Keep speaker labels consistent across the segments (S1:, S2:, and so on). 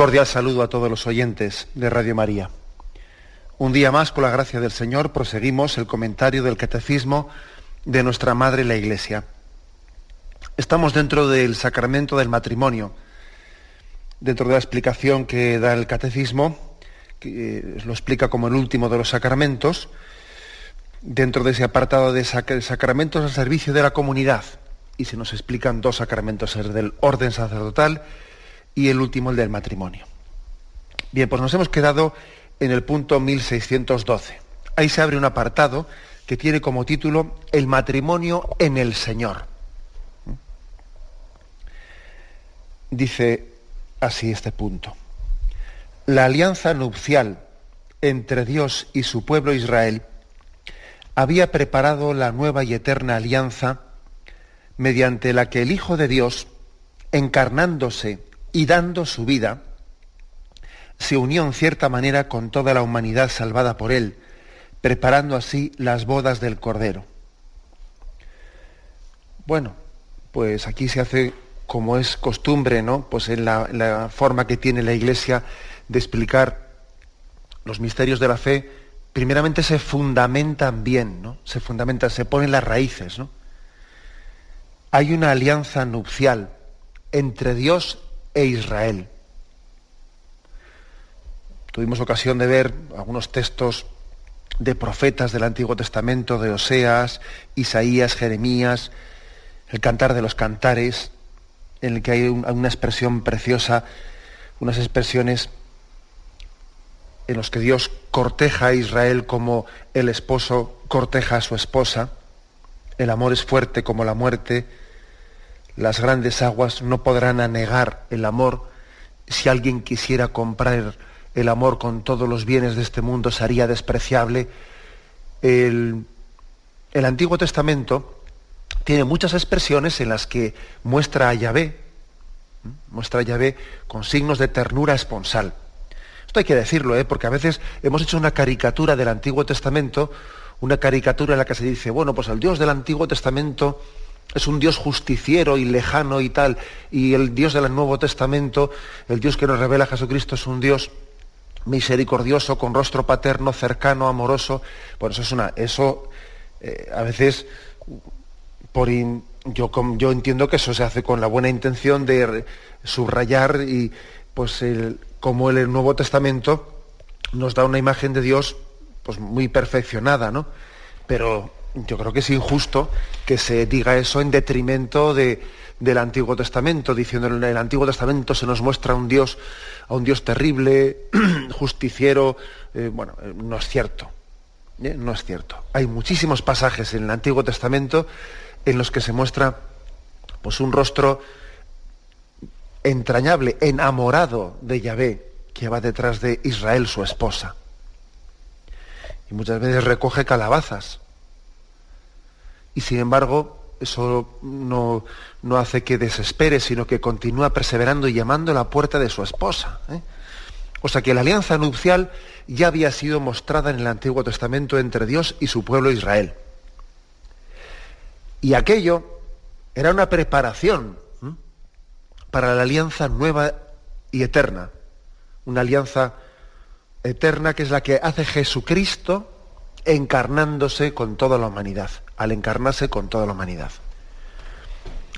S1: Cordial saludo a todos los oyentes de Radio María. Un día más, con la gracia del Señor, proseguimos el comentario del Catecismo de nuestra Madre la Iglesia. Estamos dentro del sacramento del matrimonio, dentro de la explicación que da el Catecismo, que lo explica como el último de los sacramentos, dentro de ese apartado de sacramentos al servicio de la comunidad. Y se nos explican dos sacramentos, el del orden sacerdotal y el último el del matrimonio. Bien, pues nos hemos quedado en el punto 1612. Ahí se abre un apartado que tiene como título El matrimonio en el Señor. Dice así este punto. La alianza nupcial entre Dios y su pueblo Israel había preparado la nueva y eterna alianza mediante la que el Hijo de Dios, encarnándose y dando su vida, se unió en cierta manera con toda la humanidad salvada por él, preparando así las bodas del Cordero. Bueno, pues aquí se hace como es costumbre, ¿no? Pues en la, la forma que tiene la Iglesia de explicar los misterios de la fe, primeramente se fundamentan bien, ¿no? Se fundamentan, se ponen las raíces, ¿no? Hay una alianza nupcial entre Dios e Israel. Tuvimos ocasión de ver algunos textos de profetas del Antiguo Testamento, de Oseas, Isaías, Jeremías, el cantar de los cantares, en el que hay una expresión preciosa, unas expresiones en los que Dios corteja a Israel como el esposo corteja a su esposa. El amor es fuerte como la muerte, las grandes aguas no podrán anegar el amor. Si alguien quisiera comprar el amor con todos los bienes de este mundo, sería despreciable. El, Antiguo Testamento tiene muchas expresiones en las que muestra a Yahvé, muestra a Yahvé con signos de ternura esponsal. Esto hay que decirlo, ¿eh? porque a veces hemos hecho una caricatura del Antiguo Testamento, una caricatura en la que se dice, bueno, pues el Dios del Antiguo Testamento es un Dios justiciero y lejano y tal, y el Dios del Nuevo Testamento, el Dios que nos revela a Jesucristo, es un Dios misericordioso, con rostro paterno, cercano, amoroso. Bueno, eso es una, eso eh, a veces por yo, yo entiendo que eso se hace con la buena intención de subrayar y pues como el Nuevo Testamento nos da una imagen de Dios pues muy perfeccionada, ¿no? Pero yo creo que es injusto que se diga eso en detrimento de, del Antiguo Testamento, diciendo en el Antiguo Testamento se nos muestra un Dios, a un Dios terrible, justiciero. Eh, bueno, eh, no es cierto. ¿eh? No es cierto. Hay muchísimos pasajes en el Antiguo Testamento en los que se muestra pues, un rostro entrañable, enamorado de Yahvé, que va detrás de Israel, su esposa. Y muchas veces recoge calabazas y sin embargo eso no, hace que desespere, sino que continúa perseverando y llamando a la puerta de su esposa. ¿eh? O sea que la alianza nupcial ya había sido mostrada en el Antiguo Testamento entre Dios y su pueblo Israel. Y aquello era una preparación para la alianza nueva y eterna. Una alianza eterna que es la que hace Jesucristo encarnándose con toda la humanidad, al encarnarse con toda la humanidad.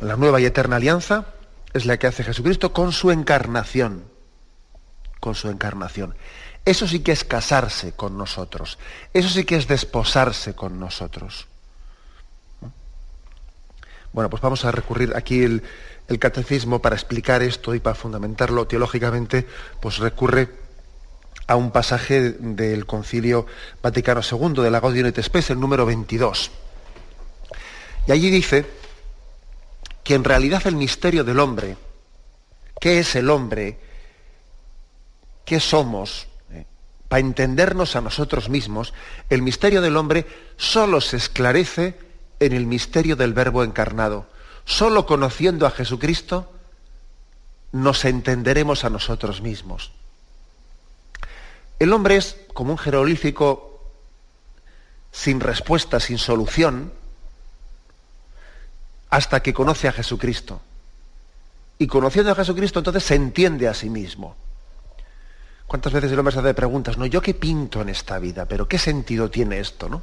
S1: La nueva y eterna alianza es la que hace Jesucristo con su encarnación, con su encarnación. Eso sí que es casarse con nosotros, eso sí que es desposarse con nosotros. Bueno, pues vamos a recurrir aquí el, catecismo para explicar esto y para fundamentarlo teológicamente, pues recurre a un pasaje del Concilio Vaticano II, de la Gaudium et Spes, el número 22. Y allí dice que en realidad el misterio del hombre, ¿qué es el hombre? ¿Qué somos? Eh, para entendernos a nosotros mismos, el misterio del hombre solo se esclarece en el misterio del Verbo encarnado. Solo conociendo a Jesucristo nos entenderemos a nosotros mismos. El hombre es como un jeroglífico sin respuesta, sin solución, hasta que conoce a Jesucristo. Y conociendo a Jesucristo entonces se entiende a sí mismo. ¿Cuántas veces el hombre se hace preguntas? No, yo qué pinto en esta vida, pero ¿qué sentido tiene esto? ¿no?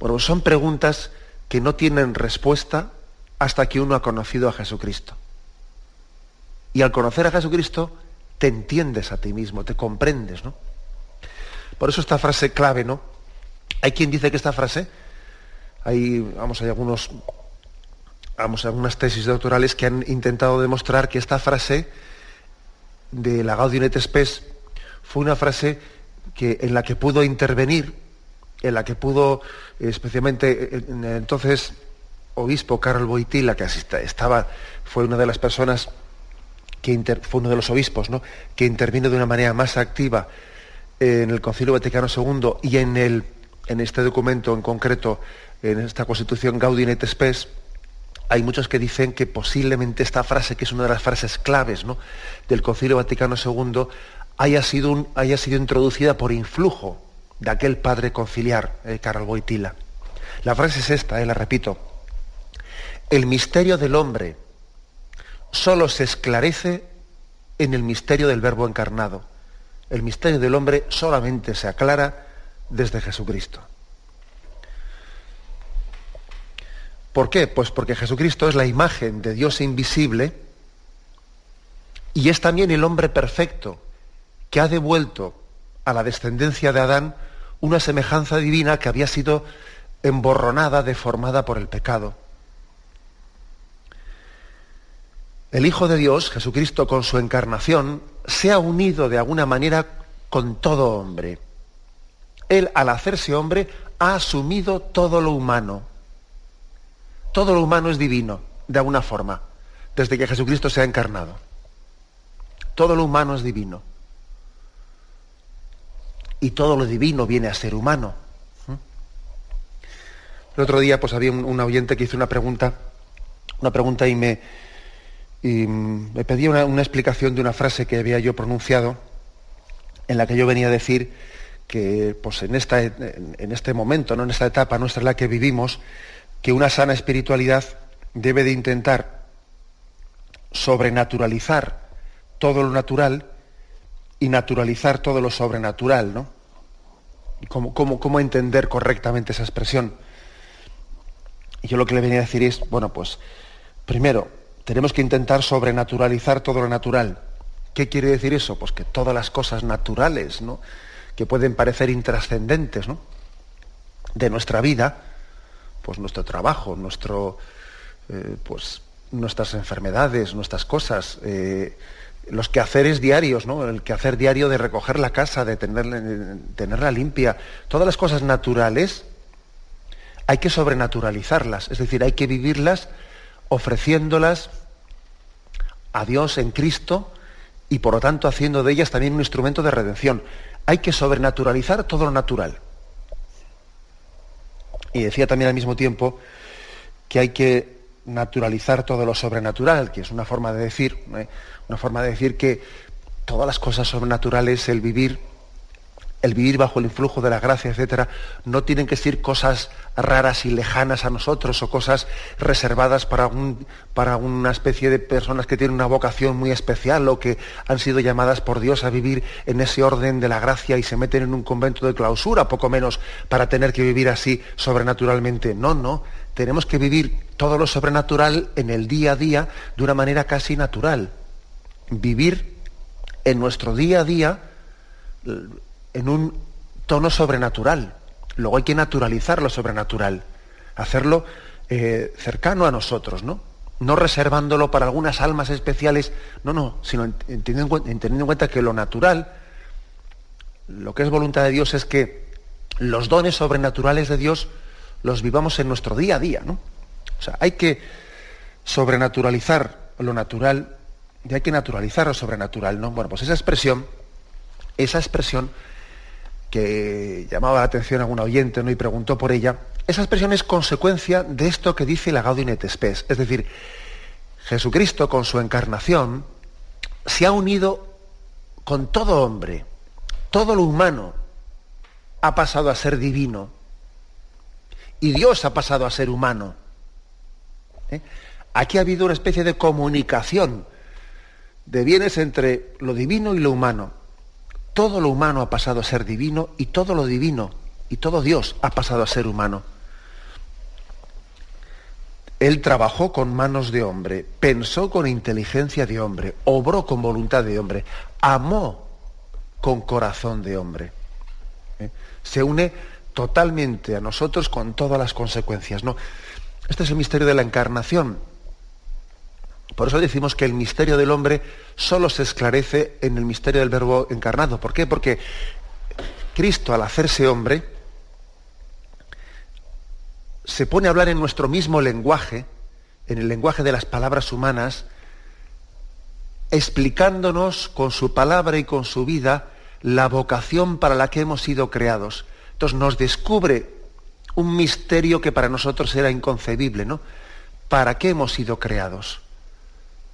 S1: Bueno, son preguntas que no tienen respuesta hasta que uno ha conocido a Jesucristo. Y al conocer a Jesucristo, te entiendes a ti mismo, te comprendes, ¿no? Por eso esta frase clave, ¿no? Hay quien dice que esta frase, hay, vamos, hay algunos, vamos, algunas tesis doctorales que han intentado demostrar que esta frase de la Gaudium et Spes fue una frase que, en la que pudo intervenir, en la que pudo, especialmente entonces obispo Carol Boitila, que estaba, fue una de las personas que fue uno de los obispos, ¿no? que intervino de una manera más activa en el Concilio Vaticano II y en, el, en este documento en concreto, en esta Constitución Gaudium et Spes, hay muchos que dicen que posiblemente esta frase, que es una de las frases claves ¿no? del Concilio Vaticano II, haya sido, introducida por influjo de aquel padre conciliar, eh, Boitila. La frase es esta, eh, la repito. El misterio del hombre, solo se esclarece en el misterio del Verbo encarnado. El misterio del hombre solamente se aclara desde Jesucristo. ¿Por qué? Pues porque Jesucristo es la imagen de Dios invisible y es también el hombre perfecto que ha devuelto a la descendencia de Adán una semejanza divina que había sido emborronada, deformada por el pecado. el Hijo de Dios, Jesucristo, con su encarnación, se ha unido de alguna manera con todo hombre. Él, al hacerse hombre, ha asumido todo lo humano. Todo lo humano es divino, de alguna forma, desde que Jesucristo se ha encarnado. Todo lo humano es divino. Y todo lo divino viene a ser humano. El otro día pues había un, un oyente que hizo una pregunta, una pregunta y me, y me pedía una, explicación de una frase que había yo pronunciado, en la que yo venía a decir que pues en, esta, en este momento, ¿no? en esta etapa nuestra en la que vivimos, que una sana espiritualidad debe de intentar sobrenaturalizar todo lo natural y naturalizar todo lo sobrenatural, ¿no? ¿Cómo, cómo entender correctamente esa expresión? Yo lo que le venía a decir es, bueno, pues, primero, tenemos que intentar sobrenaturalizar todo lo natural. ¿Qué quiere decir eso? Pues que todas las cosas naturales, ¿no? que pueden parecer intrascendentes ¿no? de nuestra vida, pues nuestro trabajo, nuestro, eh, pues nuestras enfermedades, nuestras cosas, eh, los quehaceres diarios, ¿no? el quehacer diario de recoger la casa, de tenerla, tenerla limpia, todas las cosas naturales hay que sobrenaturalizarlas, es decir, hay que vivirlas ofreciéndolas a Dios en Cristo y por lo tanto haciendo de ellas también un instrumento de redención. Hay que sobrenaturalizar todo lo natural. Y decía también al mismo tiempo que hay que naturalizar todo lo sobrenatural, que es una forma de decir, ¿eh? una forma de decir que todas las cosas sobrenaturales, el vivir el vivir bajo el influjo de la gracia, etcétera, no tienen que ser cosas raras y lejanas a nosotros o cosas reservadas para, para una especie de personas que tienen una vocación muy especial o que han sido llamadas por Dios a vivir en ese orden de la gracia y se meten en un convento de clausura, poco menos para tener que vivir así sobrenaturalmente. No, no, tenemos que vivir todo lo sobrenatural en el día a día de una manera casi natural. Vivir en nuestro día a día en un tono sobrenatural. Luego hay que naturalizar lo sobrenatural, hacerlo eh, cercano a nosotros, ¿no? No reservándolo para algunas almas especiales, no, no, sino teniendo en cuenta que lo natural lo que es voluntad de Dios es que los dones sobrenaturales de Dios los vivamos en nuestro día a día, ¿no? O sea, hay que sobrenaturalizar lo natural y hay que naturalizar lo sobrenatural, ¿no? Bueno, pues esa expresión, esa expresión que llamaba la atención a algún oyente ¿no? y preguntó por ella, esa expresión es consecuencia de esto que dice la Gaudium Spes, es decir, Jesucristo con su encarnación se ha unido con todo hombre, todo lo humano ha pasado a ser divino y Dios ha pasado a ser humano. ¿Eh? Aquí ha habido una especie de comunicación de bienes entre lo divino y lo humano. Todo lo humano ha pasado a ser divino y todo lo divino y todo Dios ha pasado a ser humano. Él trabajó con manos de hombre, pensó con inteligencia de hombre, obró con voluntad de hombre, amó con corazón de hombre. ¿Eh? Se une totalmente a nosotros con todas las consecuencias. ¿no? Este es el misterio de la encarnación. Por eso decimos que el misterio del hombre solo se esclarece en el misterio del verbo encarnado. ¿Por qué? Porque Cristo, al hacerse hombre, se pone a hablar en nuestro mismo lenguaje, en el lenguaje de las palabras humanas, explicándonos con su palabra y con su vida la vocación para la que hemos sido creados. Entonces nos descubre un misterio que para nosotros era inconcebible, ¿no? ¿Para qué hemos sido creados?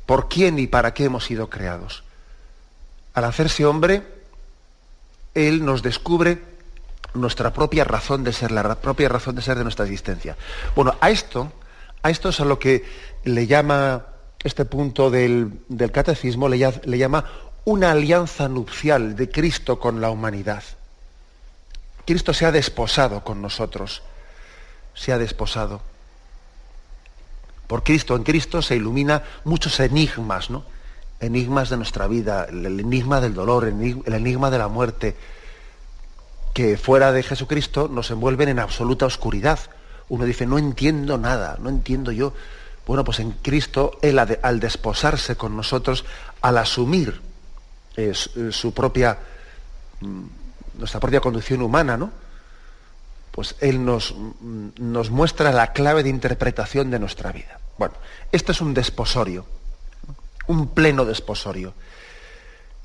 S1: ¿Por quién y para qué hemos sido creados? Al hacerse hombre, Él nos descubre nuestra propia razón de ser, la propia razón de ser de nuestra existencia. Bueno, a esto, a esto es a lo que le llama este punto del, catecismo, le, le llama una alianza nupcial de Cristo con la humanidad. Cristo se ha desposado con nosotros, se ha desposado. Por Cristo, en Cristo se ilumina muchos enigmas, ¿no? Enigmas de nuestra vida, el enigma del dolor, el enigma de la muerte, que fuera de Jesucristo nos envuelven en absoluta oscuridad. Uno dice, no entiendo nada, no entiendo yo. Bueno, pues en Cristo, Él al desposarse con nosotros, al asumir eh, eh, su propia, mm, nuestra propia conducción humana, ¿no? Pues Él nos, mm, nos muestra la clave de interpretación de nuestra vida. Bueno, esto es un desposorio, un pleno desposorio.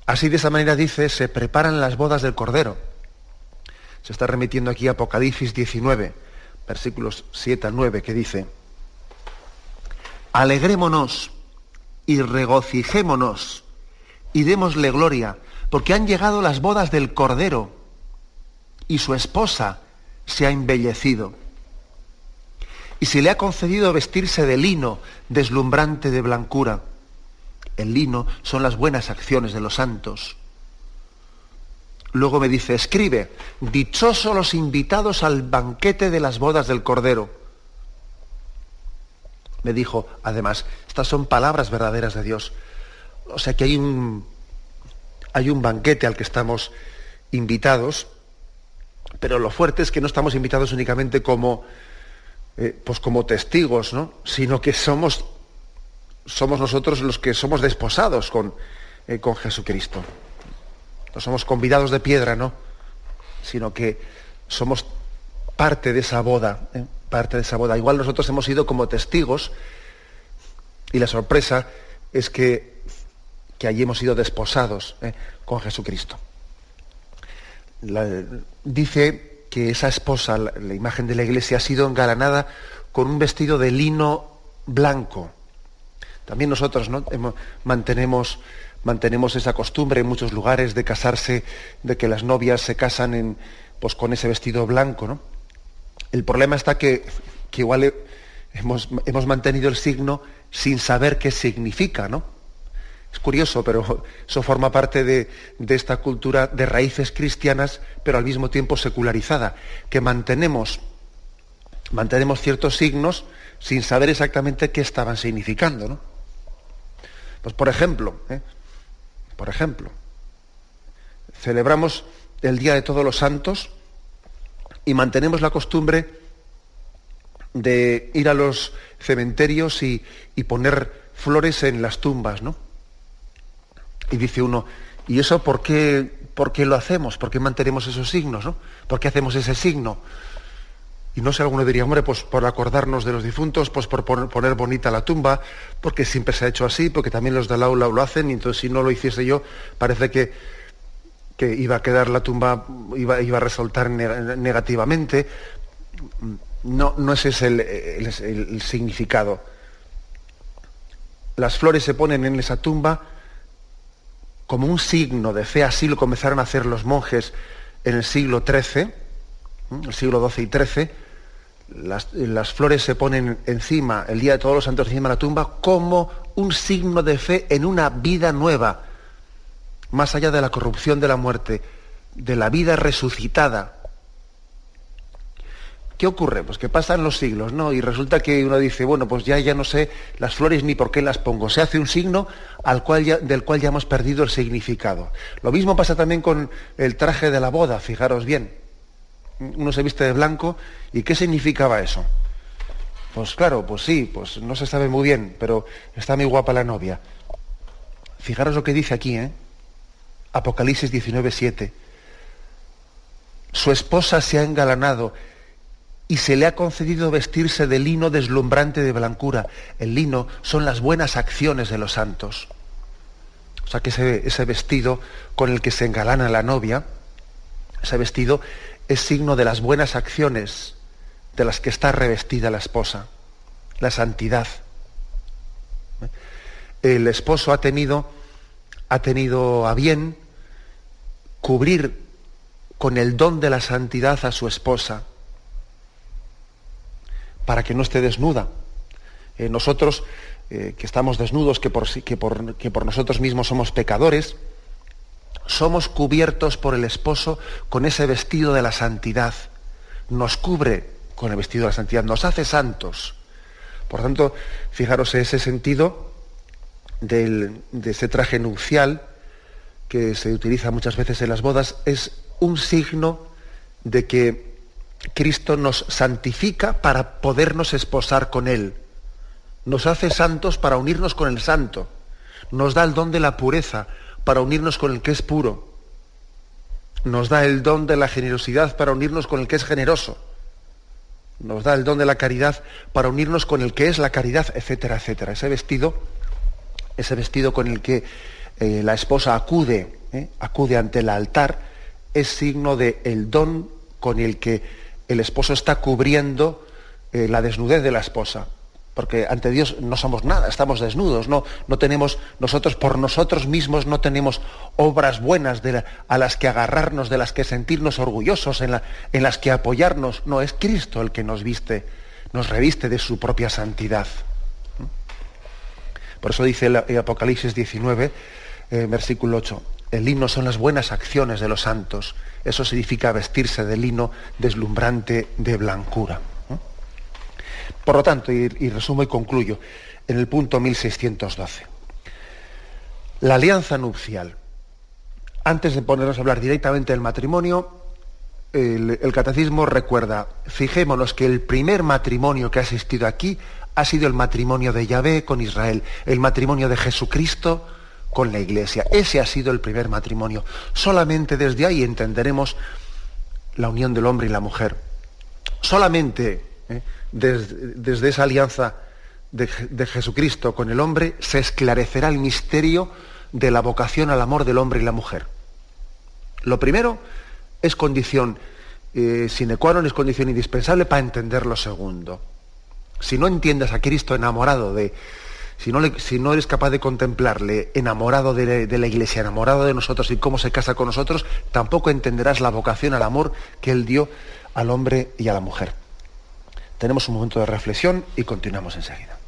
S1: Así de esa manera dice, se preparan las bodas del Cordero se está remitiendo aquí a Apocalipsis 19, versículos 7 al 9, que dice, alegrémonos y regocijémonos y démosle gloria, porque han llegado las bodas del Cordero y su esposa se ha embellecido. Y se le ha concedido vestirse de lino deslumbrante de blancura. El lino son las buenas acciones de los santos. Luego me dice, escribe, dichosos los invitados al banquete de las bodas del Cordero. Me dijo, además, estas son palabras verdaderas de Dios. O sea que hay un, hay un banquete al que estamos invitados, pero lo fuerte es que no estamos invitados únicamente como, eh, pues como testigos, ¿no? sino que somos, somos nosotros los que somos desposados con, eh, con Jesucristo. No somos convidados de piedra, no, sino que somos parte de esa boda, ¿eh? parte de esa boda. Igual nosotros hemos sido como testigos y la sorpresa es que, que allí hemos sido desposados con Jesucristo. Dice que esa esposa, la, imagen de la iglesia, ha sido engalanada con un vestido de lino blanco. También nosotros ¿no? mantenemos esa costumbre en muchos lugares de casarse, de que las novias se casan pues, con ese vestido blanco. El problema está que, igual hemos, hemos, mantenido el signo sin saber qué significa. ¿no? Es curioso, pero eso forma parte de, esta cultura de raíces cristianas, pero al mismo tiempo secularizada, que mantenemos, mantenemos ciertos signos sin saber exactamente qué estaban significando. ¿no? Pues por ejemplo, ¿eh? Por ejemplo, celebramos el Día de Todos los Santos y mantenemos la costumbre de ir a los cementerios y, poner flores en las tumbas, ¿no? Y dice uno, ¿y eso por qué, ¿por qué lo hacemos? ¿Por qué mantenemos esos signos? ¿no? ¿Por qué hacemos ese signo? Y no sé, alguno diría, hombre, pues por acordarnos de los difuntos, pues por poner, bonita la tumba, porque siempre se ha hecho así, porque también los del aula lo hacen, y entonces si no lo hiciese yo, parece que, que iba a quedar la tumba, iba, iba a resultar negativamente. No, no ese es el significado. Las flores se ponen en esa tumba como un signo de fe, así lo comenzaron a hacer los monjes en el siglo XIII, el siglo XII y XIII, las, flores se ponen encima, el día de todos los santos encima de la tumba, como un signo de fe en una vida nueva, más allá de la corrupción de la muerte, de la vida resucitada. ¿Qué ocurre? Pues que pasan los siglos, ¿no? Y resulta que uno dice, bueno, pues ya, ya no sé las flores ni por qué las pongo. Se hace un signo al cual del cual ya hemos perdido el significado. Lo mismo pasa también con el traje de la boda, fijaros bien. Uno se viste de blanco y ¿qué significaba eso? Pues claro, pues sí, pues no se sabe muy bien, pero está muy guapa la novia. Fijaros lo que dice aquí, ¿eh? Apocalipsis 19, 7. Su esposa se ha engalanado y se le ha concedido vestirse de lino deslumbrante de blancura. El lino son las buenas acciones de los santos. O sea que ese, vestido con el que se engalana la novia, ese vestido es signo de las buenas acciones de las que está revestida la esposa, la santidad. El esposo ha tenido, ha tenido a bien cubrir con el don de la santidad a su esposa para que no esté desnuda. Eh, nosotros, eh, que estamos desnudos, que por, que, por, que por nosotros mismos somos pecadores, somos cubiertos por el esposo con ese vestido de la santidad. Nos cubre con el vestido de la santidad, nos hace santos. Por tanto, fijaros ese sentido de ese traje nupcial que se utiliza muchas veces en las bodas, es un signo de que Cristo nos santifica para podernos esposar con Él. Nos hace santos para unirnos con el santo. Nos da el don de la pureza para unirnos con el que es puro. Nos da el don de la generosidad para unirnos con el que es generoso. Nos da el don de la caridad para unirnos con el que es la caridad, etcétera, etcétera. Ese vestido, ese vestido con el que eh, la esposa acude, eh, acude ante el altar, es signo de el don con el que el esposo está cubriendo eh, la desnudez de la esposa. Porque ante Dios no somos nada, estamos desnudos, no, no tenemos, nosotros por nosotros mismos no tenemos obras buenas a las que agarrarnos, de las que sentirnos orgullosos, en, las que apoyarnos. No, es Cristo el que nos viste, nos reviste de su propia santidad. Por eso dice el Apocalipsis 19, eh, versículo 8, el himno son las buenas acciones de los santos. Eso significa vestirse de lino deslumbrante de blancura. Por lo tanto, y, resumo y concluyo, en el punto 1612. La alianza nupcial. Antes de ponernos a hablar directamente del matrimonio, el, el, catecismo recuerda, fijémonos que el primer matrimonio que ha existido aquí ha sido el matrimonio de Yahvé con Israel, el matrimonio de Jesucristo con la iglesia. Ese ha sido el primer matrimonio. Solamente desde ahí entenderemos la unión del hombre y la mujer. Solamente ¿eh? desde, esa alianza de, Jesucristo con el hombre se esclarecerá el misterio de la vocación al amor del hombre y la mujer. Lo primero es condición eh, sine qua non, es condición indispensable para entender lo segundo. Si no entiendes a Cristo enamorado de, si no, eres capaz de contemplarle enamorado de, de, la iglesia, enamorado de nosotros y cómo se casa con nosotros, tampoco entenderás la vocación al amor que Él dio al hombre y a la mujer. Tenemos un momento de reflexión y continuamos enseguida.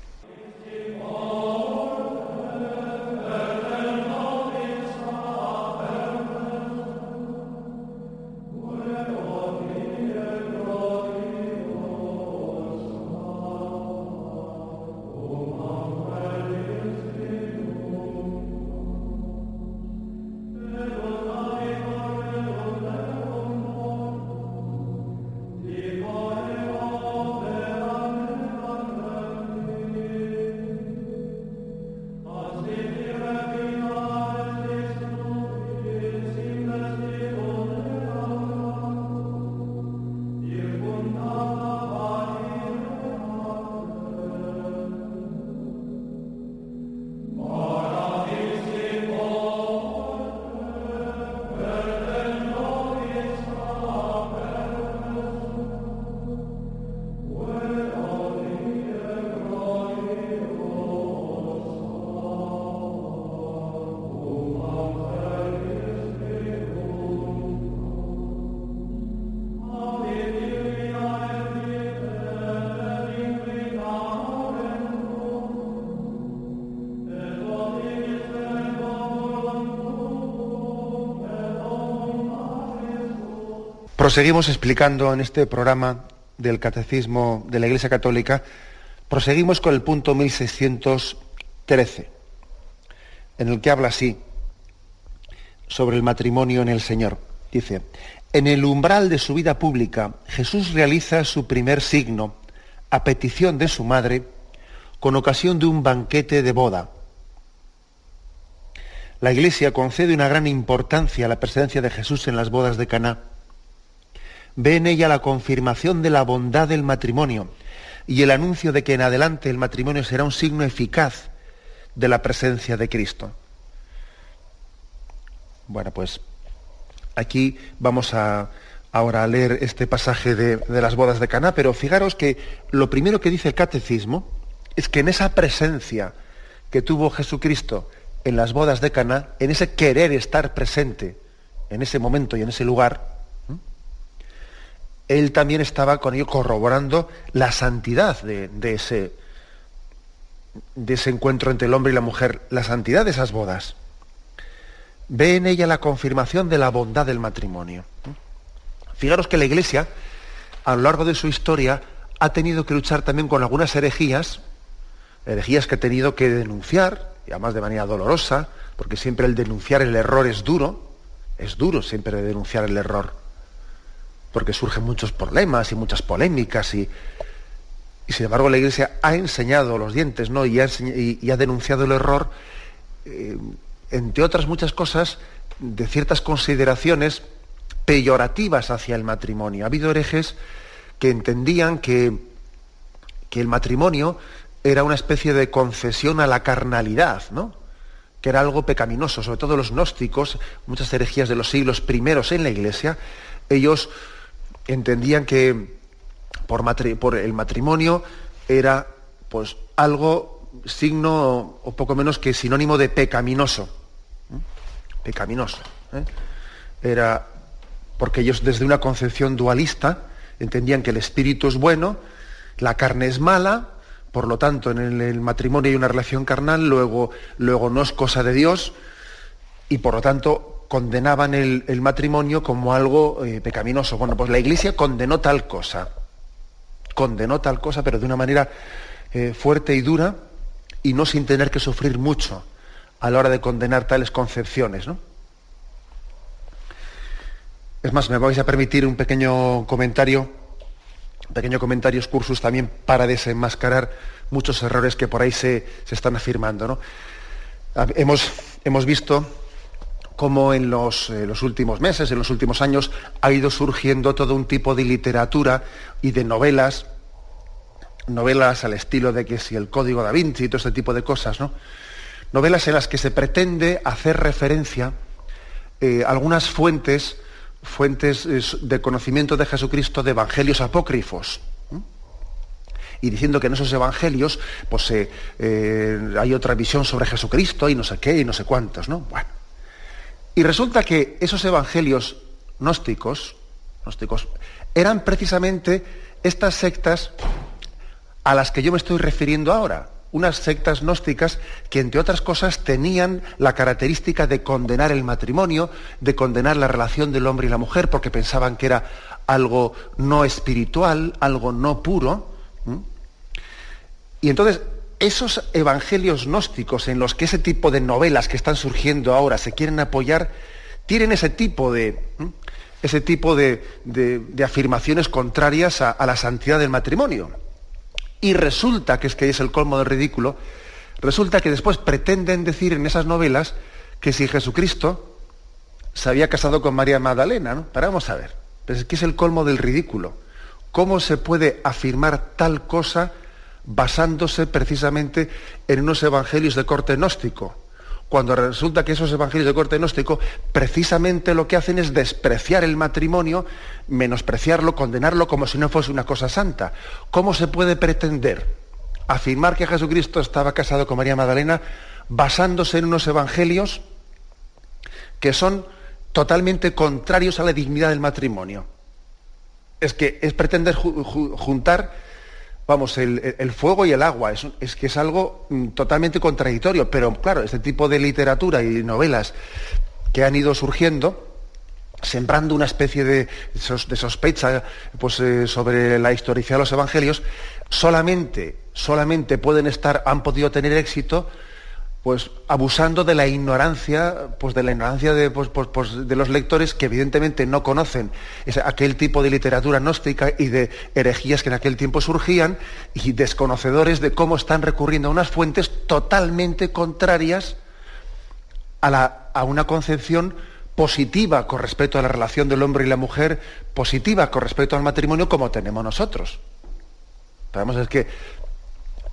S1: Proseguimos explicando en este programa del Catecismo de la Iglesia Católica, proseguimos con el punto 1613, en el que habla así sobre el matrimonio en el Señor. Dice, en el umbral de su vida pública, Jesús realiza su primer signo, a petición de su madre, con ocasión de un banquete de boda. La Iglesia concede una gran importancia a la presencia de Jesús en las bodas de Caná ve en ella la confirmación de la bondad del matrimonio y el anuncio de que en adelante el matrimonio será un signo eficaz de la presencia de Cristo. Bueno, pues aquí vamos a ahora a leer este pasaje de, de las bodas de Caná, pero fijaros que lo primero que dice el catecismo es que en esa presencia que tuvo Jesucristo en las bodas de Caná, en ese querer estar presente en ese momento y en ese lugar, él también estaba con ello corroborando la santidad de, ese, de ese encuentro entre el hombre y la mujer, la santidad de esas bodas. Ve en ella la confirmación de la bondad del matrimonio. Fijaros que la Iglesia, a lo largo de su historia, ha tenido que luchar también con algunas herejías, herejías que ha tenido que denunciar, y además de manera dolorosa, porque siempre el denunciar el error es duro, es duro siempre denunciar el error porque surgen muchos problemas y muchas polémicas y, sin embargo la Iglesia ha enseñado los dientes ¿no? y, ha y, ha denunciado el error, eh, entre otras muchas cosas, de ciertas consideraciones peyorativas hacia el matrimonio. Ha habido herejes que entendían que, que el matrimonio era una especie de concesión a la carnalidad, ¿no? que era algo pecaminoso, sobre todo los gnósticos, muchas herejías de los siglos primeros en la Iglesia, ellos entendían que por, el matrimonio era pues algo signo o poco menos que sinónimo de pecaminoso. Pecaminoso. ¿eh? Era porque ellos desde una concepción dualista entendían que el espíritu es bueno, la carne es mala, por lo tanto en el, matrimonio hay una relación carnal, luego, luego no es cosa de Dios, y por lo tanto condenaban el, matrimonio como algo eh, pecaminoso. Bueno, pues la Iglesia condenó tal cosa, condenó tal cosa, pero de una manera eh, fuerte y dura y no sin tener que sufrir mucho a la hora de condenar tales concepciones. ¿no? Es más, me vais a permitir un pequeño comentario, un pequeño comentario excursus también para desenmascarar muchos errores que por ahí se, están afirmando. ¿no? Hemos, hemos visto cómo en los, eh, los, últimos meses, en los últimos años, ha ido surgiendo todo un tipo de literatura y de novelas, novelas al estilo de que si el Código da Vinci y todo este tipo de cosas, ¿no? Novelas en las que se pretende hacer referencia eh, a algunas fuentes, fuentes eh, de conocimiento de Jesucristo de evangelios apócrifos. Y diciendo que en esos evangelios pues, hay otra visión sobre Jesucristo y no sé qué y no sé cuántos, ¿no? Bueno. Y resulta que esos evangelios gnósticos, gnósticos eran precisamente estas sectas a las que yo me estoy refiriendo ahora. Unas sectas gnósticas que, entre otras cosas, tenían la característica de condenar el matrimonio, de condenar la relación del hombre y la mujer, porque pensaban que era algo no espiritual, algo no puro. Y entonces esos evangelios gnósticos en los que ese tipo de novelas que están surgiendo ahora se quieren apoyar, tienen ese tipo de, ese tipo de, afirmaciones contrarias a, la santidad del matrimonio. Y resulta que es que es el colmo del ridículo, resulta que después pretenden decir en esas novelas que si Jesucristo se había casado con María Magdalena, ¿no? Pero vamos a ver, pero es que es el colmo del ridículo. ¿Cómo se puede afirmar tal cosa basándose precisamente en unos evangelios de corte gnóstico, cuando resulta que esos evangelios de corte gnóstico precisamente lo que hacen es despreciar el matrimonio, menospreciarlo, condenarlo como si no fuese una cosa santa. ¿Cómo se puede pretender afirmar que Jesucristo estaba casado con María Magdalena basándose en unos evangelios que son totalmente contrarios a la dignidad del matrimonio? Es que es pretender juntar vamos, el, fuego y el agua. Es, que es algo mm, totalmente contradictorio. Pero claro, este tipo de literatura y novelas que han ido surgiendo, sembrando una especie de, sospecha pues, eh, sobre la historicidad de los evangelios, solamente, solamente pueden estar, han podido tener éxito pues abusando de la ignorancia, pues de la ignorancia de, pues, pues, pues, de los lectores que evidentemente no conocen aquel tipo de literatura gnóstica y de herejías que en aquel tiempo surgían y desconocedores de cómo están recurriendo a unas fuentes totalmente contrarias a, la, a una concepción positiva con respecto a la relación del hombre y la mujer, positiva con respecto al matrimonio como tenemos nosotros. Sabemos es que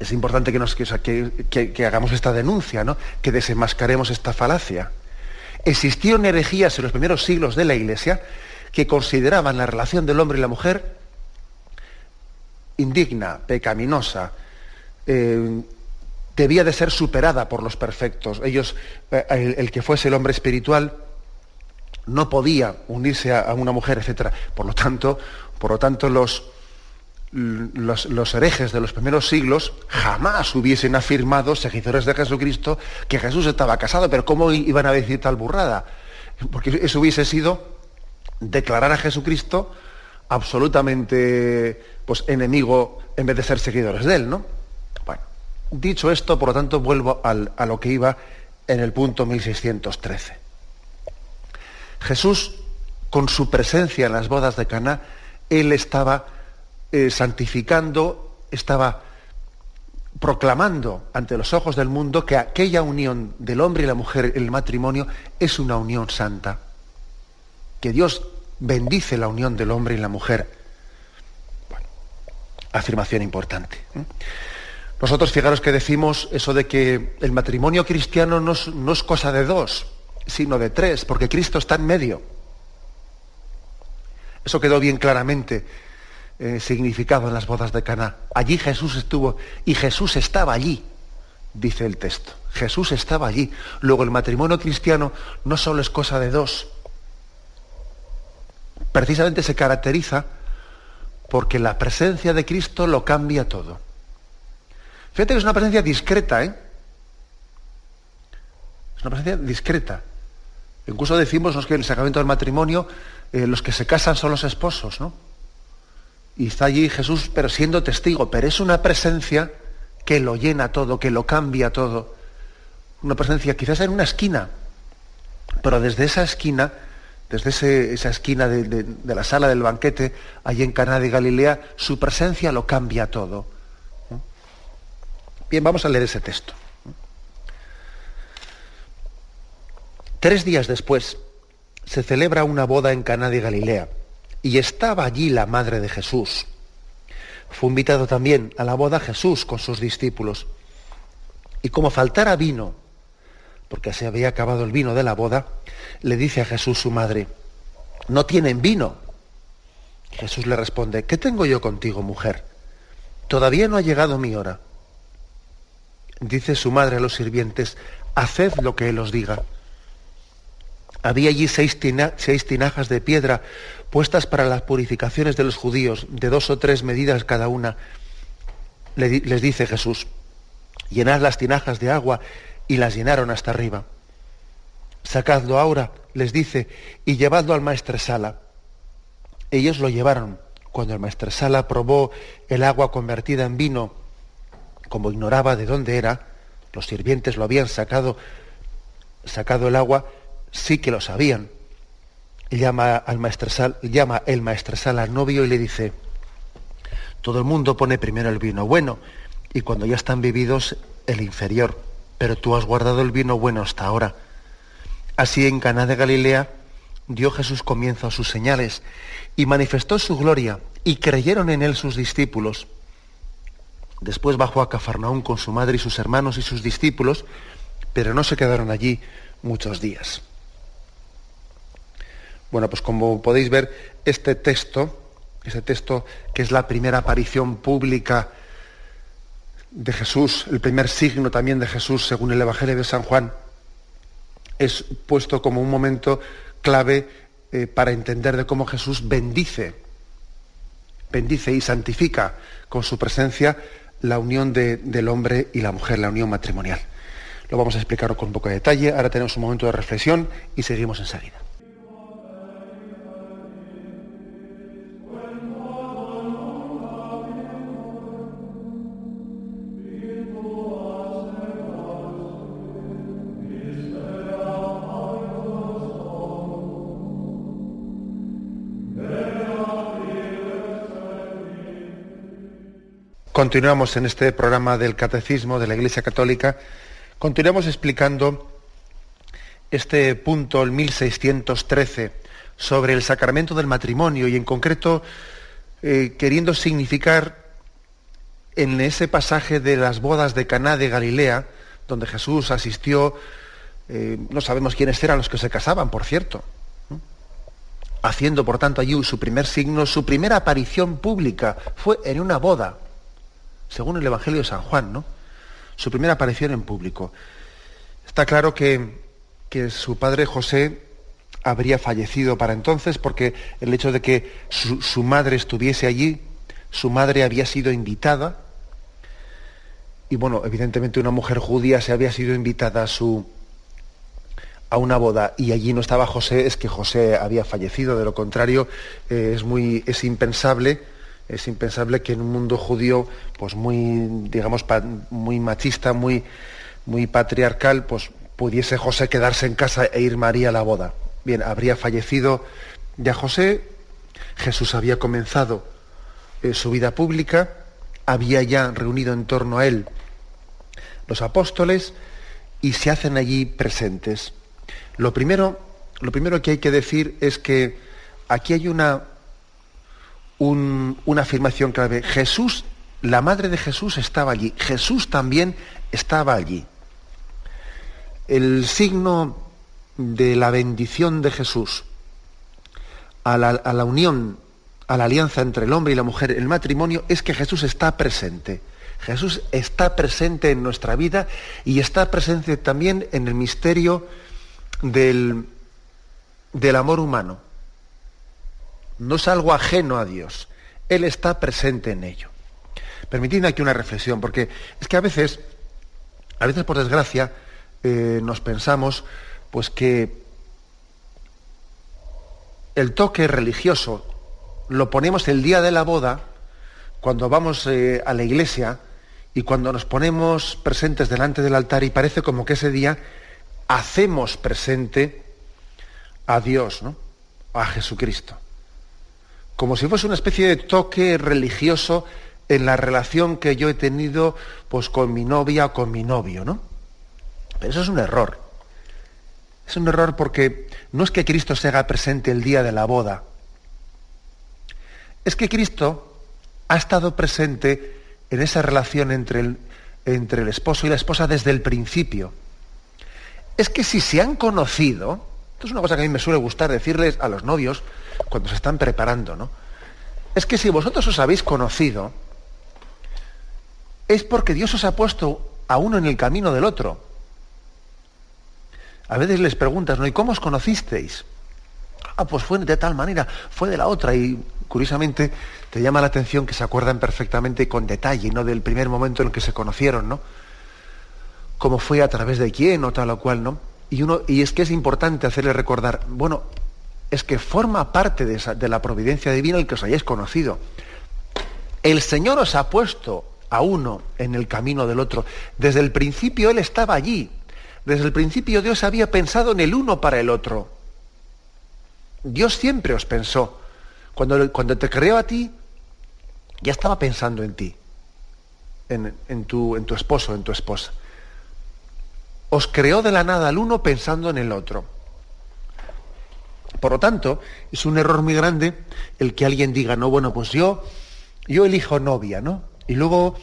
S1: es importante que, hagamos esta denuncia, ¿no? que desenmascaremos esta falacia. Existieron herejías en los primeros siglos de la Iglesia que consideraban la relación del hombre y la mujer indigna, pecaminosa, eh, debía de ser superada por los perfectos. Ellos, eh, el, que fuese el hombre espiritual, no podía unirse a, a una mujer, etc. Por lo tanto, por lo tanto los, los, herejes de los primeros siglos jamás hubiesen afirmado, seguidores de Jesucristo, que Jesús estaba casado, pero ¿cómo iban a decir tal burrada? Porque eso hubiese sido declarar a Jesucristo absolutamente pues, enemigo en vez de ser seguidores de él, ¿no? Bueno, dicho esto, por lo tanto, vuelvo a lo que iba en el punto 1613. Jesús, con su presencia en las bodas de Caná, él estaba eh, santificando, estaba proclamando ante los ojos del mundo que aquella unión del hombre y la mujer, el matrimonio, es una unión santa. Que Dios bendice la unión del hombre y la mujer. Bueno, afirmación importante. ¿eh? Nosotros, fijaros que decimos eso de que el matrimonio cristiano no es cosa de dos, sino de tres, porque Cristo está en medio. Eso quedó bien claramente eh, significado en las bodas de Caná. Allí Jesús estuvo y Jesús estaba allí, dice el texto. Jesús estaba allí. Luego el matrimonio cristiano no solo es cosa de dos, precisamente se caracteriza porque la presencia de Cristo lo cambia todo. Fíjate que es una presencia discreta, ¿eh? Es una presencia discreta. Incluso decimos que en el sacramento del matrimonio eh, los que se casan son los esposos, ¿no? Y está allí Jesús, pero siendo testigo, pero es una presencia que lo llena todo, que lo cambia todo. Una presencia quizás en una esquina, pero desde esa esquina, desde esa esquina de, la sala del banquete, allí en Caná de Galilea, su presencia lo cambia todo. Bien, vamos a leer ese texto. Tres días después se celebra una boda en Caná de Galilea y estaba allí la madre de Jesús. Fue invitado también a la boda Jesús con sus discípulos. Y como faltara vino, porque se había acabado el vino de la boda, le dice a Jesús su madre, no tienen vino. Jesús le responde, ¿qué tengo yo contigo, mujer? Todavía no ha llegado mi hora. Dice su madre a los sirvientes, haced lo que él os diga. Había allí seis, tinajas de piedra puestas para las purificaciones de los judíos, de dos o tres medidas cada una. Les dice Jesús, llenad las tinajas de agua y las llenaron hasta arriba. Sacadlo ahora, les dice, y llevadlo al maestresala. Ellos lo llevaron. Cuando el maestresala probó el agua convertida en vino, como ignoraba de dónde era, los sirvientes lo habían sacado, sacado el agua, sí que lo sabían llama, al maestresal, llama el maestresal al novio y le dice, todo el mundo pone primero el vino bueno y cuando ya están bebidos el inferior, pero tú has guardado el vino bueno hasta ahora. Así en Caná de Galilea dio Jesús comienzo a sus señales y manifestó su gloria y creyeron en él sus discípulos. Después bajó a Cafarnaún con su madre y sus hermanos y sus discípulos, pero no se quedaron allí muchos días. Bueno, pues como podéis ver, este texto, ese texto que es la primera aparición pública de Jesús, el primer signo también de Jesús según el Evangelio de San Juan, es puesto como un momento clave eh, para entender de cómo Jesús bendice, bendice y santifica con su presencia la unión del hombre y la mujer, la unión matrimonial. Lo vamos a explicar con un poco de detalle. Ahora tenemos un momento de reflexión y seguimos enseguida. Continuamos en este programa del Catecismo de la Iglesia Católica, continuamos explicando este punto, el 1613, sobre el sacramento del matrimonio y en concreto eh, queriendo significar en ese pasaje de las bodas de Caná de Galilea, donde Jesús asistió, eh, no sabemos quiénes eran los que se casaban, por cierto, haciendo por tanto allí su primer signo, su primera aparición pública fue en una boda según el Evangelio de San Juan, ¿no? Su primera aparición en público. Está claro que, su padre José habría fallecido para entonces porque el hecho de que su, madre estuviese allí, su madre había sido invitada, y bueno, evidentemente una mujer judía se había sido invitada a su a una boda y allí no estaba José, es que José había fallecido, de lo contrario eh, es muy es impensable es impensable que en un mundo judío, pues muy, digamos, muy machista, muy, muy patriarcal, pues pudiese José quedarse en casa e ir María a la boda. Bien, habría fallecido ya José, Jesús había comenzado eh, su vida pública, había ya reunido en torno a él los apóstoles y se hacen allí presentes. Lo primero, lo primero que hay que decir es que aquí hay una una afirmación clave. Jesús, la madre de Jesús estaba allí. Jesús también estaba allí. El signo de la bendición de Jesús a la, a la unión, a la alianza entre el hombre y la mujer, el matrimonio, es que Jesús está presente. Jesús está presente en nuestra vida y está presente también en el misterio del, del amor humano no es algo ajeno a Dios. Él está presente en ello. Permitidme aquí una reflexión, porque es que a veces, a veces por desgracia, eh, nos pensamos pues que el toque religioso lo ponemos el día de la boda, cuando vamos eh, a la iglesia y cuando nos ponemos presentes delante del altar y parece como que ese día hacemos presente a Dios, ¿no? A Jesucristo como si fuese una especie de toque religioso en la relación que yo he tenido pues, con mi novia o con mi novio, ¿no? Pero eso es un error. Es un error porque no es que Cristo se haga presente el día de la boda. Es que Cristo ha estado presente en esa relación entre el, entre el esposo y la esposa desde el principio. Es que si se han conocido, esto es una cosa que a mí me suele gustar decirles a los novios, cuando se están preparando, ¿no? Es que si vosotros os habéis conocido, es porque Dios os ha puesto a uno en el camino del otro. A veces les preguntas, ¿no? ¿Y cómo os conocisteis? Ah, pues fue de tal manera, fue de la otra. Y curiosamente te llama la atención que se acuerdan perfectamente con detalle, ¿no? Del primer momento en el que se conocieron, ¿no? Cómo fue a través de quién o tal o cual, ¿no? Y, uno, y es que es importante hacerle recordar, bueno, es que forma parte de, la providencia divina el que os hayáis conocido. El Señor os ha puesto a uno en el camino del otro. Desde el principio Él estaba allí. Desde el principio Dios había pensado en el uno para el otro. Dios siempre os pensó. Cuando, cuando te creó a ti, ya estaba pensando en ti, en, tu, en tu esposo, en tu esposa. Os creó de la nada al uno pensando en el otro. Por lo tanto, es un error muy grande el que alguien diga, no, bueno, pues yo, yo elijo novia, ¿no? Y luego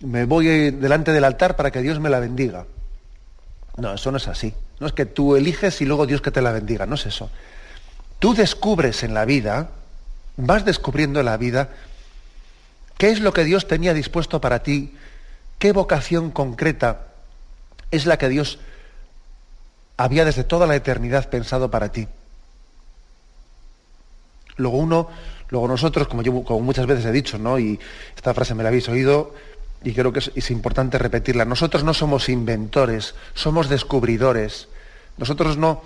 S1: me voy delante del altar para que Dios me la bendiga. No, eso no es así. No es que tú eliges y luego Dios que te la bendiga, no es eso. Tú descubres en la vida, vas descubriendo en la vida qué es lo que Dios tenía dispuesto para ti, qué vocación concreta es la que Dios había desde toda la eternidad pensado para ti. Luego uno, luego nosotros, como yo como muchas veces he dicho, ¿no? Y esta frase me la habéis oído y creo que es, importante repetirla. Nosotros no somos inventores, somos descubridores. Nosotros no,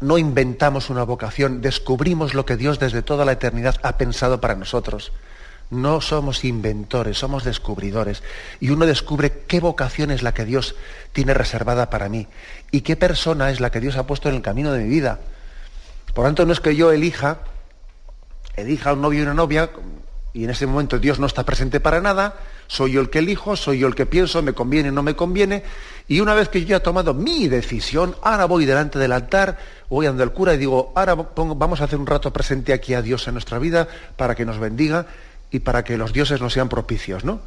S1: no inventamos una vocación, descubrimos lo que Dios desde toda la eternidad ha pensado para nosotros. No somos inventores, somos descubridores. Y uno descubre qué vocación es la que Dios tiene reservada para mí y qué persona es la que Dios ha puesto en el camino de mi vida. Por tanto, no es que yo elija elija un novio y una novia Y en ese momento Dios no está presente para nada, soy yo el que elijo, soy yo el que pienso, me conviene, no me conviene. Y una vez que yo he tomado mi decisión, ahora voy delante del altar, voy ando el cura y digo, ahora vamos a hacer un rato presente aquí a Dios en nuestra vida para que nos bendiga y para que los dioses nos sean propicios, ¿no?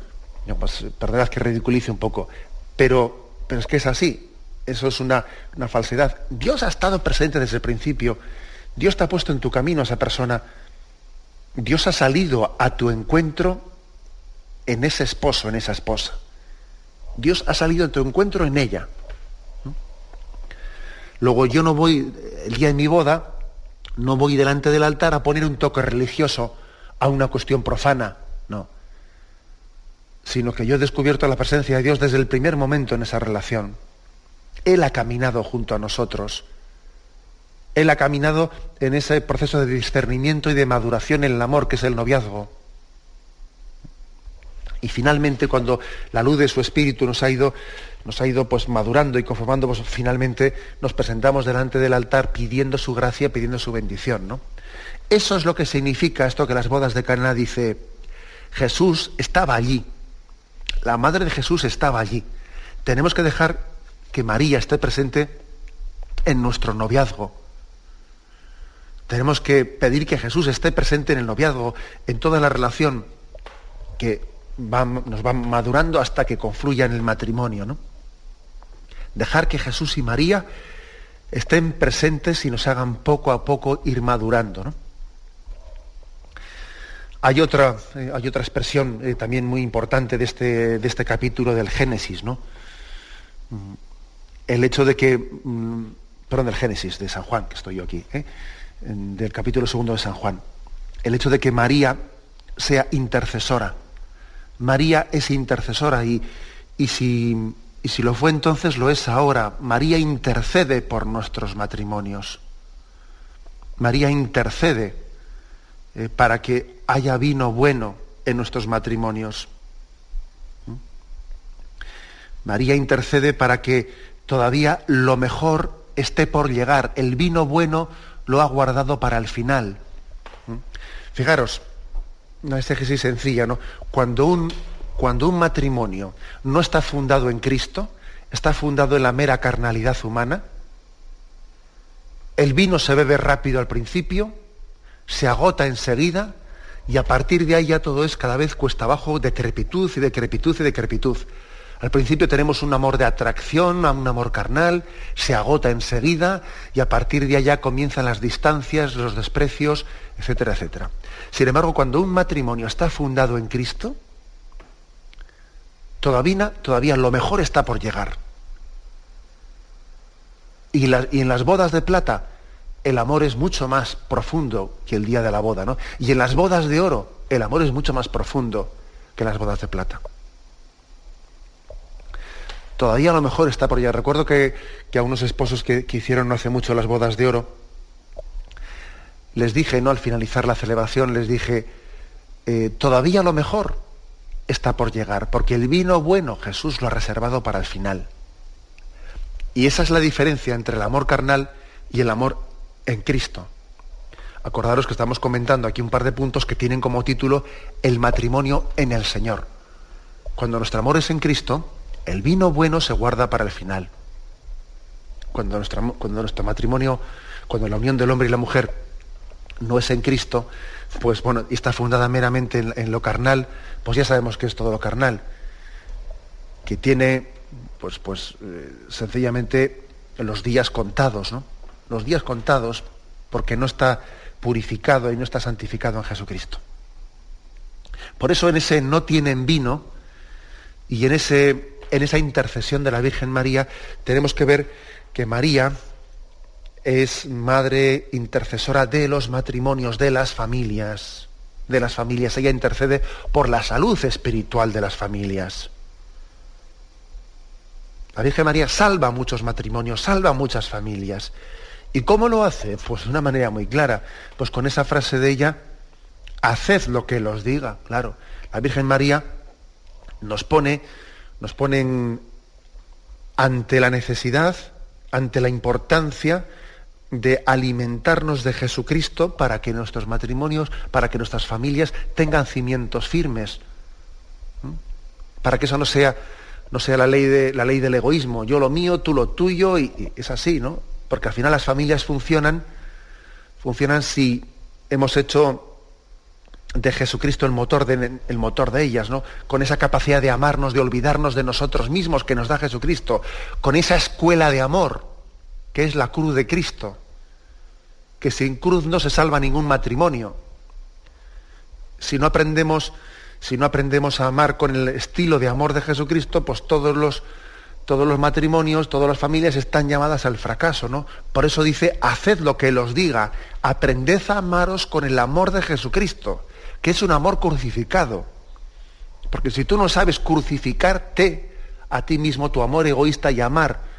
S1: Pues perdonad que ridiculice un poco, pero, pero es que es así, eso es una, una falsedad. Dios ha estado presente desde el principio, Dios te ha puesto en tu camino a esa persona, Dios ha salido a tu encuentro en ese esposo, en esa esposa. Dios ha salido a tu encuentro en ella. Luego yo no voy, el día de mi boda, no voy delante del altar a poner un toque religioso a una cuestión profana, no. Sino que yo he descubierto la presencia de Dios desde el primer momento en esa relación. Él ha caminado junto a nosotros él ha caminado en ese proceso de discernimiento y de maduración en el amor que es el noviazgo. Y finalmente, cuando la luz de su espíritu nos ha ido, nos ha ido pues, madurando y conformando, pues, finalmente nos presentamos delante del altar pidiendo su gracia, pidiendo su bendición. ¿no? Eso es lo que significa esto que las bodas de Cana dice, Jesús estaba allí, la madre de Jesús estaba allí. Tenemos que dejar que María esté presente en nuestro noviazgo. Tenemos que pedir que Jesús esté presente en el noviazgo, en toda la relación que nos va madurando hasta que confluya en el matrimonio. ¿no? Dejar que Jesús y María estén presentes y nos hagan poco a poco ir madurando. Hay, otra, eh, hay otra expresión eh, también muy importante de este, de este capítulo del Génesis, ¿no? Mm, el hecho de que, mm, perdón, del Génesis, de San Juan, que estoy yo aquí, ¿eh? Del capítulo segundo de San Juan. El hecho de que María sea intercesora. María es intercesora y, y, si, y si lo fue entonces, lo es ahora. María intercede por nuestros matrimonios. María intercede eh, para que haya vino bueno en nuestros matrimonios. ¿Mm? María intercede para que todavía lo mejor esté por llegar, el vino bueno lo ha guardado para el final. ¿Mm? Fijaros, una exégesis sencilla, ¿no? Cuando un, cuando un matrimonio no está fundado en Cristo, está fundado en la mera carnalidad humana, el vino se bebe rápido al principio, se agota enseguida y a partir de ahí ya todo es cada vez cuesta abajo, decrepitud y decrepitud y decrepitud. Al principio tenemos un amor de atracción, un amor carnal, se agota enseguida y a partir de allá comienzan las distancias, los desprecios, etcétera, etcétera. Sin embargo, cuando un matrimonio está fundado en Cristo, todavía, todavía lo mejor está por llegar. Y, y, en las bodas de plata, el amor es mucho más profundo que el día de la boda, ¿no? Y en las bodas de oro, el amor es mucho más profundo que las bodas de plata todavía a lo mejor está por allá. Recuerdo que, a unos esposos que, hicieron no hace mucho las bodas de oro, les dije, ¿no? Al finalizar la celebración, les dije, eh, todavía lo mejor está por llegar, porque el vino bueno Jesús lo ha reservado para el final. Y esa es la diferencia entre el amor carnal y el amor en Cristo. Acordaros que estamos comentando aquí un par de puntos que tienen como título el matrimonio en el Señor. Cuando nuestro amor es en Cristo, el vino bueno se guarda para el final. Cuando, nuestro matrimonio, cuando la unión del hombre y la mujer no es en Cristo, pues bueno, y está fundada meramente en, lo carnal, pues ya sabemos que es todo lo carnal, que tiene, pues, pues eh, sencillamente los días contados, ¿no? Los días contados porque no está purificado y no está santificado en Jesucristo. Por eso en ese no tienen vino y en ese en esa intercesión de la Virgen María tenemos que ver que María es madre intercesora de los matrimonios, de las familias, de las familias. Ella intercede por la salud espiritual de las familias. La Virgen María salva muchos matrimonios, salva muchas familias. ¿Y cómo lo hace? Pues de una manera muy clara. Pues con esa frase de ella, haced lo que los diga. Claro, la Virgen María nos pone nos ponen ante la necesidad, ante la importancia de alimentarnos de Jesucristo para que nuestros matrimonios, para que nuestras familias tengan cimientos firmes. Para que eso no sea, no sea la, ley de, la ley del egoísmo, yo lo mío, tú lo tuyo, y, es así, ¿no? Porque al final las familias funcionan, funcionan si hemos hecho de Jesucristo el motor de, el motor de ellas, ¿no? Con esa capacidad de amarnos, de olvidarnos de nosotros mismos que nos da Jesucristo, con esa escuela de amor que es la cruz de Cristo, que sin cruz no se salva ningún matrimonio. Si no aprendemos, si no aprendemos a amar con el estilo de amor de Jesucristo, pues todos los, todos los matrimonios, todas las familias están llamadas al fracaso, ¿no? Por eso dice, haced lo que los diga, aprended a amaros con el amor de Jesucristo, que es un amor crucificado. Porque si tú no sabes crucificarte a ti mismo, tu amor egoísta y amar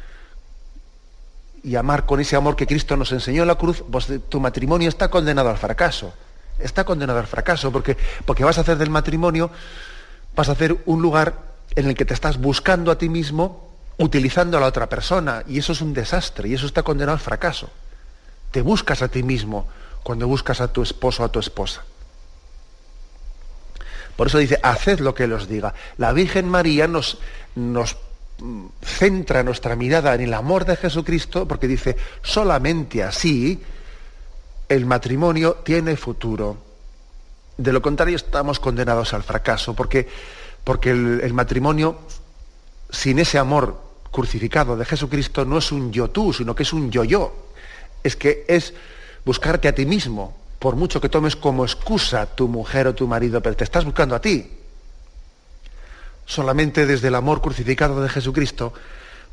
S1: y amar con ese amor que Cristo nos enseñó en la cruz, pues tu matrimonio está condenado al fracaso. Está condenado al fracaso porque, porque vas a hacer del matrimonio, vas a hacer un lugar en el que te estás buscando a ti mismo utilizando a la otra persona y eso es un desastre y eso está condenado al fracaso. Te buscas a ti mismo cuando buscas a tu esposo o a tu esposa. Por eso dice, haced lo que los diga. La Virgen María nos, nos centra nuestra mirada en el amor de Jesucristo, porque dice, solamente así el matrimonio tiene futuro. De lo contrario estamos condenados al fracaso, porque, porque el, el matrimonio, sin ese amor crucificado de Jesucristo, no es un yo tú, sino que es un yo yo. Es que es buscarte a ti mismo, por mucho que tomes como excusa tu mujer o tu marido, pero te estás buscando a ti. Solamente desde el amor crucificado de Jesucristo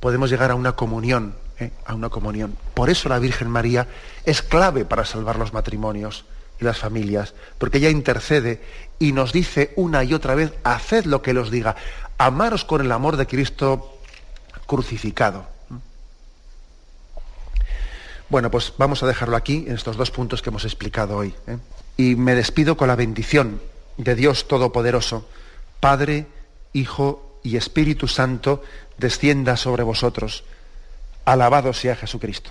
S1: podemos llegar a una comunión, ¿eh? a una comunión. Por eso la Virgen María es clave para salvar los matrimonios y las familias, porque ella intercede y nos dice una y otra vez, haced lo que los diga, amaros con el amor de Cristo crucificado. Bueno, pues vamos a dejarlo aquí en estos dos puntos que hemos explicado hoy. ¿eh? Y me despido con la bendición de Dios Todopoderoso, Padre, Hijo y Espíritu Santo, descienda sobre vosotros. Alabado sea Jesucristo.